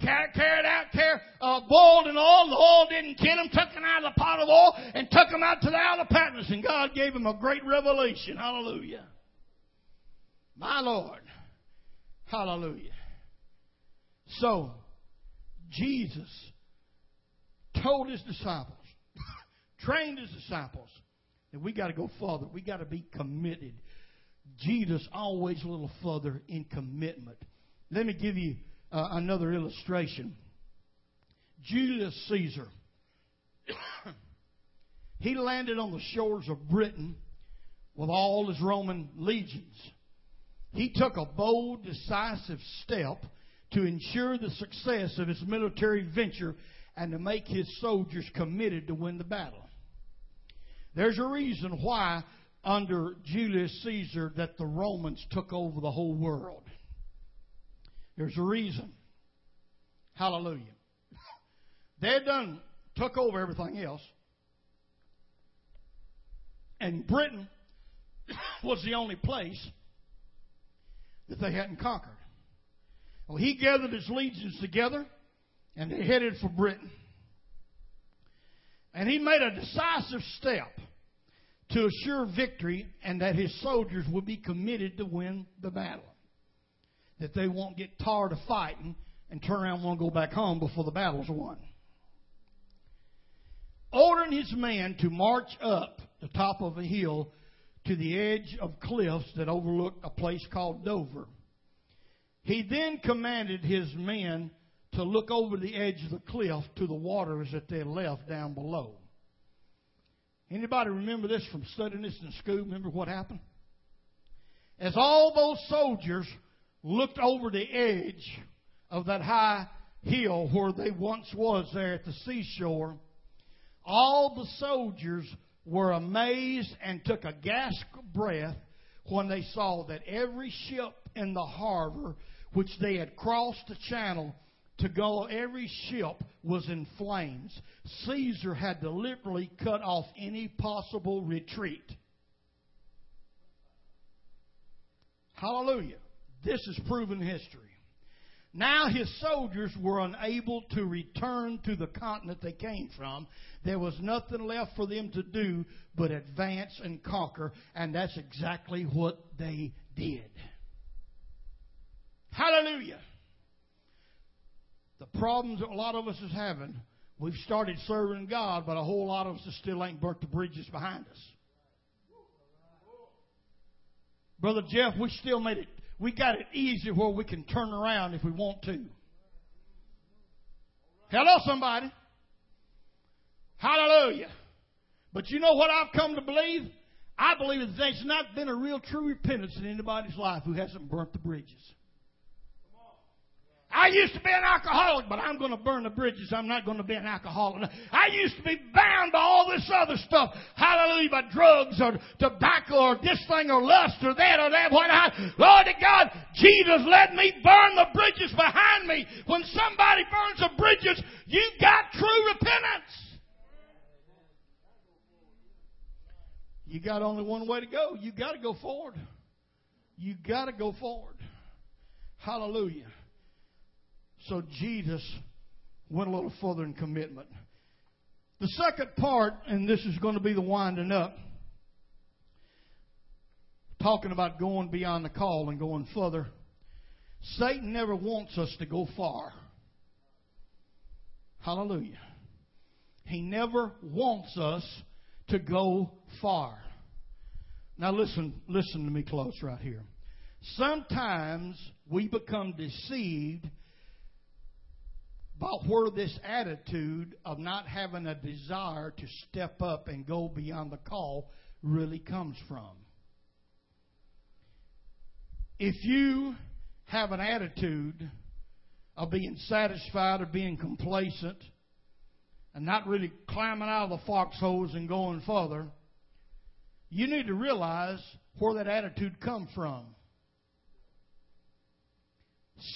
Carried out, carried, uh, boiled in oil. The oil didn't kill him. Took him out of the pot of oil and took him out to the Isle Patmos. And God gave him a great revelation. Hallelujah. My Lord. Hallelujah. So, Jesus told his disciples, [LAUGHS] trained his disciples, that we got to go further. We got to be committed. Jesus always a little further in commitment. Let me give you uh, another illustration. Julius Caesar. [COUGHS] he landed on the shores of Britain with all his Roman legions. He took a bold, decisive step to ensure the success of his military venture and to make his soldiers committed to win the battle. There's a reason why under Julius Caesar that the Romans took over the whole world. There's a reason. Hallelujah. [LAUGHS] They done, took over everything else. And Britain [COUGHS] was the only place that they hadn't conquered. Well, he gathered his legions together and they headed for Britain. And he made a decisive step to assure victory and that his soldiers would be committed to win the battle that they won't get tired of fighting and turn around and want to go back home before the battle's won. ordering his men to march up the top of a hill to the edge of cliffs that overlooked a place called Dover. He then commanded his men to look over the edge of the cliff to the waters that they left down below. Anybody remember this from studying this in school? Remember what happened? As all those soldiers looked over the edge of that high hill where they once was there at the seashore, all the soldiers were amazed and took a gasp of breath when they saw that every ship in the harbor which they had crossed the channel to go, every ship was in flames. Caesar had deliberately cut off any possible retreat. Hallelujah. This is proven history. Now his soldiers were unable to return to the continent they came from. There was nothing left for them to do but advance and conquer, and that's exactly what they did. Hallelujah. The problems that a lot of us is having, we've started serving God, but a whole lot of us still ain't burnt the bridges behind us. Brother Jeff, we still made it we got it easy where we can turn around if we want to. Hello, somebody. Hallelujah. But you know what I've come to believe? I believe that there's not been a real true repentance in anybody's life who hasn't burnt the bridges. I used to be an alcoholic, but I'm going to burn the bridges. I'm not going to be an alcoholic. I used to be bound by all this other stuff. Hallelujah, by drugs or tobacco or this thing or lust or that or that. What I, Lord to God, Jesus, let me burn the bridges behind me. When somebody burns the bridges, you got true repentance. You got only one way to go. You got to go forward. You got to go forward. Hallelujah. So Jesus went a little further in commitment. The second part, and this is going to be the winding up, talking about going beyond the call and going further. Satan never wants us to go far. Hallelujah. He never wants us to go far. Now listen, listen to me close right here. Sometimes we become deceived about where this attitude of not having a desire to step up and go beyond the call really comes from. If you have an attitude of being satisfied or being complacent and not really climbing out of the foxholes and going further, you need to realize where that attitude comes from.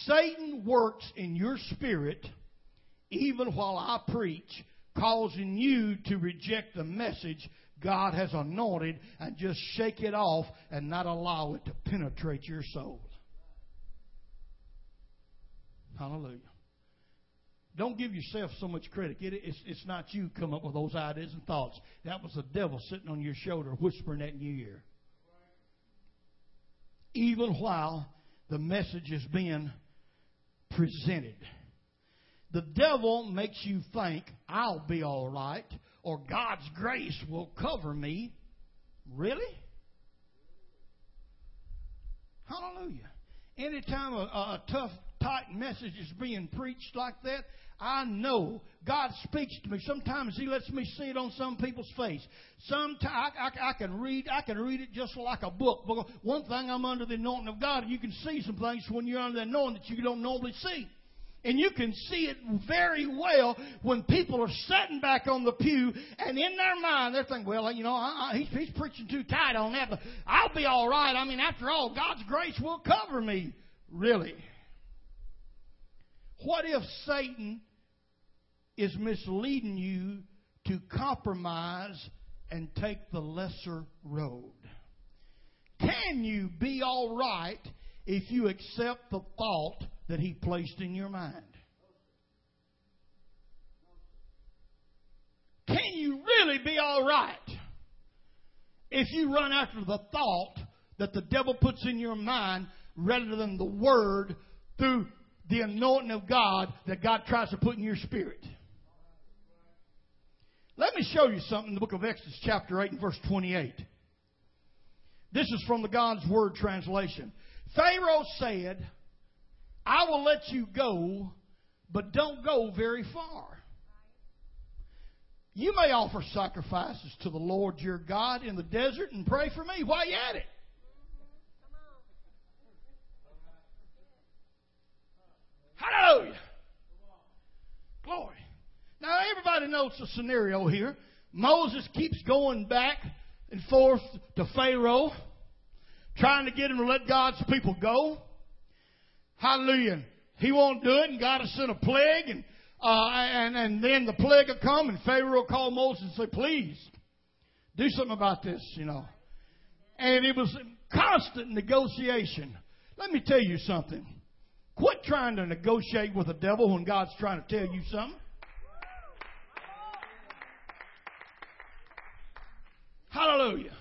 Satan works in your spirit even while I preach, causing you to reject the message God has anointed and just shake it off and not allow it to penetrate your soul. Hallelujah. Don't give yourself so much credit. It, it's, it's not you come up with those ideas and thoughts. That was the devil sitting on your shoulder whispering that in your ear. Even while the message is being presented. The devil makes you think, I'll be all right, or God's grace will cover me. Really? Hallelujah. Anytime a, a tough, tight message is being preached like that, I know God speaks to me. Sometimes He lets me see it on some people's face. Sometimes I, I, I, can read, I can read it just like a book. But one thing, I'm under the anointing of God, and you can see some things when you're under the anointing that you don't normally see. And you can see it very well when people are sitting back on the pew and in their mind they're thinking, well, you know, I, I, he's, he's preaching too tight on that, but I'll be all right. I mean, after all, God's grace will cover me. Really? What if Satan is misleading you to compromise and take the lesser road? Can you be all right if you accept the thought that He placed in your mind? Can you really be all right if you run after the thought that the devil puts in your mind rather than the word through the anointing of God that God tries to put in your spirit? Let me show you something in the book of Exodus, chapter 8, and verse 28. This is from the God's Word translation. Pharaoh said, I will let you go, but don't go very far. You may offer sacrifices to the Lord your God in the desert and pray for me while you're at it. Hallelujah. Glory. Now, everybody knows the scenario here. Moses keeps going back and forth to Pharaoh, trying to get him to let God's people go. Hallelujah. He won't do it, and God has sent a plague, and uh, and and then the plague will come, and Pharaoh will call Moses and say, "Please, do something about this," you know. And it was constant negotiation. Let me tell you something. Quit trying to negotiate with the devil when God's trying to tell you something. Hallelujah.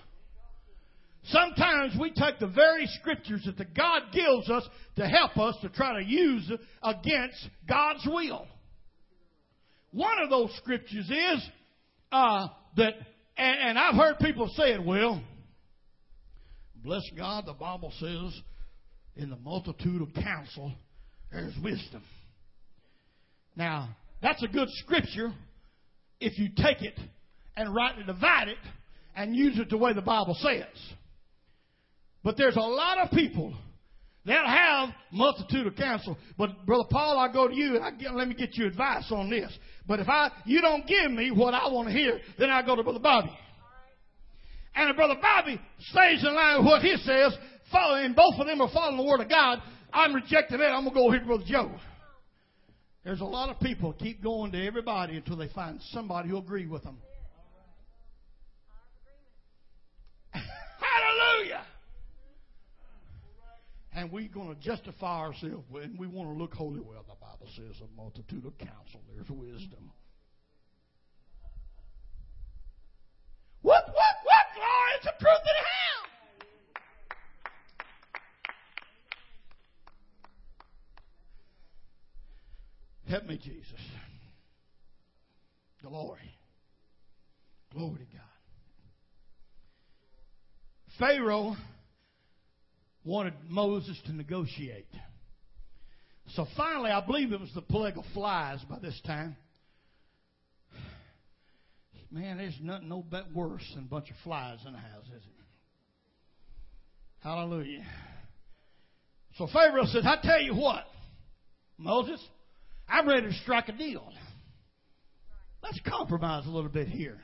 Sometimes we take the very scriptures that the God gives us to help us to try to use against God's will. One of those scriptures is uh, that, and, and I've heard people say it, well, bless God, the Bible says, in the multitude of counsel, there's wisdom. Now, that's a good scripture if you take it and rightly divide it and use it the way the Bible says. But there's a lot of people that have multitude of counsel. But brother Paul, I go to you and I get, let me get you advice on this. But if I you don't give me what I want to hear, then I go to brother Bobby. And if brother Bobby stays in line with what he says, following both of them are following the word of God, I'm rejecting it. I'm gonna go here to brother Joe. There's a lot of people keep going to everybody until they find somebody who agree with them. [LAUGHS] Hallelujah. And we're going to justify ourselves, and we want to look holy. Well, the Bible says a multitude of counsel, there's wisdom. What, what, what? Glory, it's the truth anyhow. Help me, Jesus. Glory. Glory to God. Pharaoh wanted Moses to negotiate. So finally, I believe it was the plague of flies by this time. Man, there's nothing no bit worse than a bunch of flies in a house, is it? Hallelujah. So Pharaoh said, I tell you what, Moses, I'm ready to strike a deal. Let's compromise a little bit here.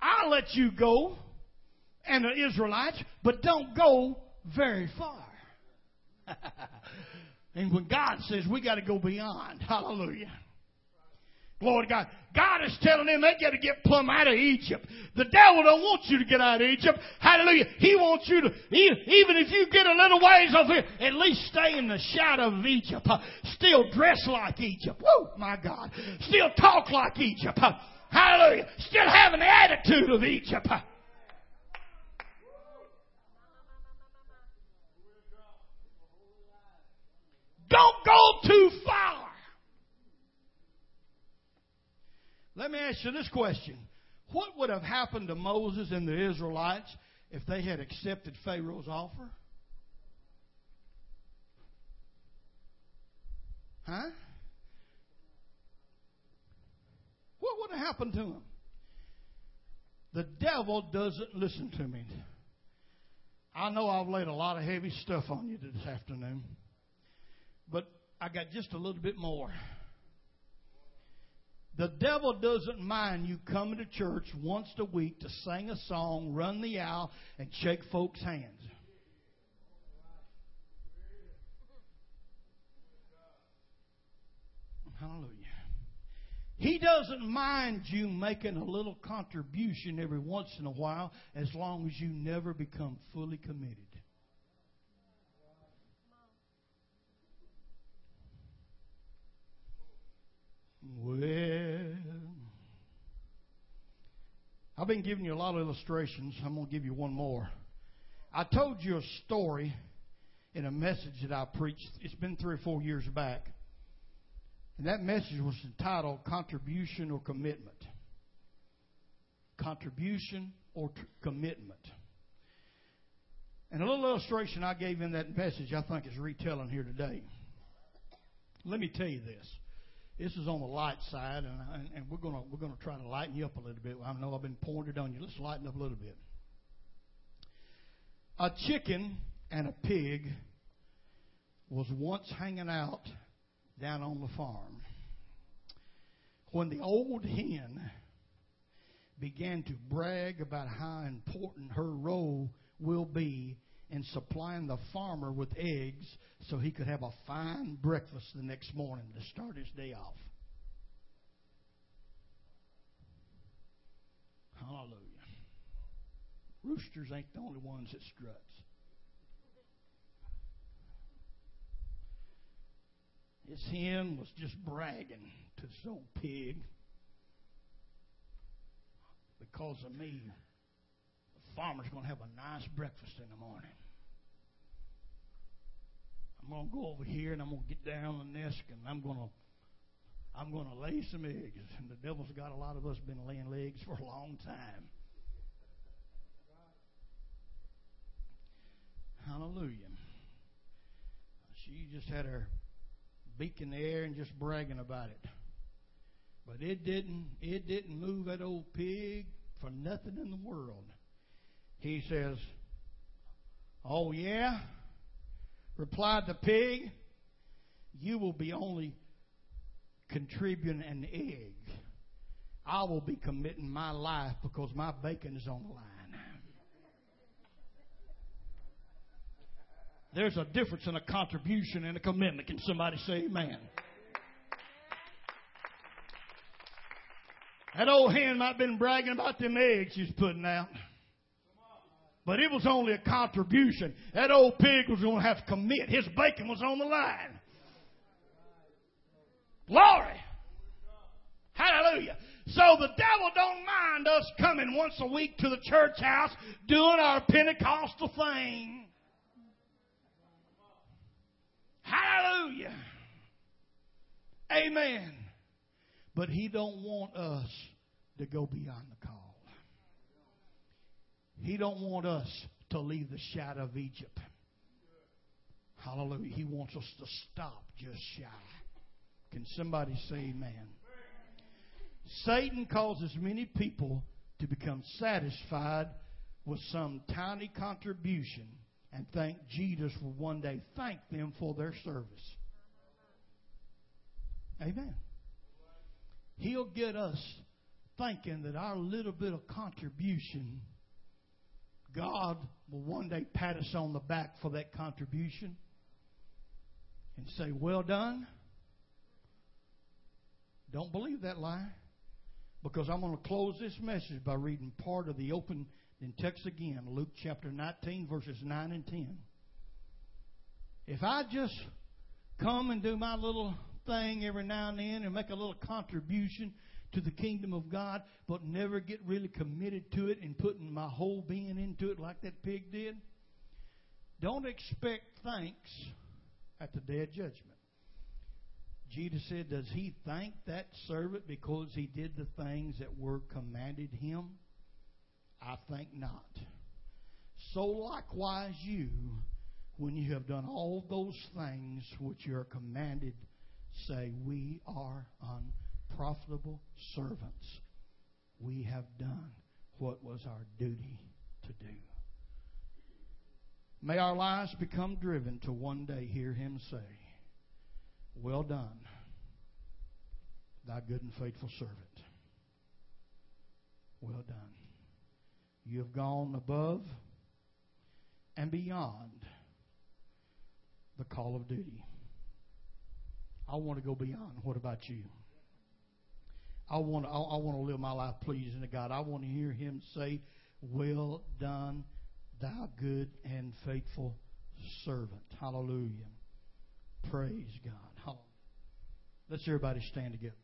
I'll let you go and the Israelites, but don't go very far. [LAUGHS] and when God says we got to go beyond, hallelujah. Glory to God. God is telling them they got to get plumb out of Egypt. The devil don't want you to get out of Egypt. Hallelujah. He wants you to, even if you get a little ways over here, at least stay in the shadow of Egypt. Still dress like Egypt. Woo, my God. Still talk like Egypt. Hallelujah. Still having the attitude of Egypt. Don't go too far. Let me ask you this question. What would have happened to Moses and the Israelites if they had accepted Pharaoh's offer? Huh? What would have happened to them? The devil doesn't listen to me. I know I've laid a lot of heavy stuff on you this afternoon. But I got just a little bit more. The devil doesn't mind you coming to church once a week to sing a song, run the aisle, and shake folks' hands. Hallelujah. He doesn't mind you making a little contribution every once in a while as long as you never become fully committed. Well, I've been giving you a lot of illustrations. I'm going to give you one more. I told you a story in a message that I preached. It's been three or four years back. And that message was entitled Contribution or Commitment. contribution or tr- commitment. And a little illustration I gave in that message I think is retelling here today. Let me tell you this. This is on the light side, and, and we're going we're to try to lighten you up a little bit. I know I've been pointed on you. Let's lighten up a little bit. A chicken and a pig was once hanging out down on the farm. When the old hen began to brag about how important her role will be in supplying the farmer with eggs so he could have a fine breakfast the next morning to start his day off. Hallelujah. Roosters ain't the only ones that struts. His hen was just bragging to this old pig because of me. The farmer's going to have a nice breakfast in the morning. I'm going to go over here and I'm going to get down the nest and I'm going to I'm going to lay some eggs. And the devil's got a lot of us been laying eggs for a long time. Hallelujah. She just had her beak in the air and just bragging about it. But it didn't it didn't move that old pig for nothing in the world. He says, Oh yeah? Replied the pig, You will be only contributing an egg. I will be committing my life because my bacon is on the line. There's a difference in a contribution and a commitment. Can somebody say amen? That old hen might have been bragging about them eggs she's putting out. But it was only a contribution. That old pig was going to have to commit. His bacon was on the line. Glory. Hallelujah. So the devil don't mind us coming once a week to the church house doing our Pentecostal thing. Hallelujah. Amen. But he don't want us to go beyond the call. He don't want us to leave the shadow of Egypt. Hallelujah. He wants us to stop just shy. Can somebody say amen? Satan causes many people to become satisfied with some tiny contribution and think Jesus will one day thank them for their service. Amen. He'll get us thinking that our little bit of contribution, God will one day pat us on the back for that contribution and say, Well done. Don't believe that lie. Because I'm going to close this message by reading part of the open text again, Luke chapter 19, verses 9 and 10. If I just come and do my little thing every now and then and make a little contribution to the kingdom of God, but never get really committed to it and putting my whole being into it like that pig did, don't expect thanks at the day of judgment. Jesus said, Does he thank that servant because he did the things that were commanded him? I think not. So likewise, you, when you have done all those things which you are commanded, say, We are unprofitable servants. We have done what was our duty to do. May our lives become driven to one day hear him say, Well done, thy good and faithful servant. Well done. You have gone above and beyond the call of duty. I want to go beyond. What about you? I want to, I, I want to live my life pleasing to God. I want to hear Him say, "Well done, thou good and faithful servant." Hallelujah. Praise God. Hallelujah. Let's everybody stand together.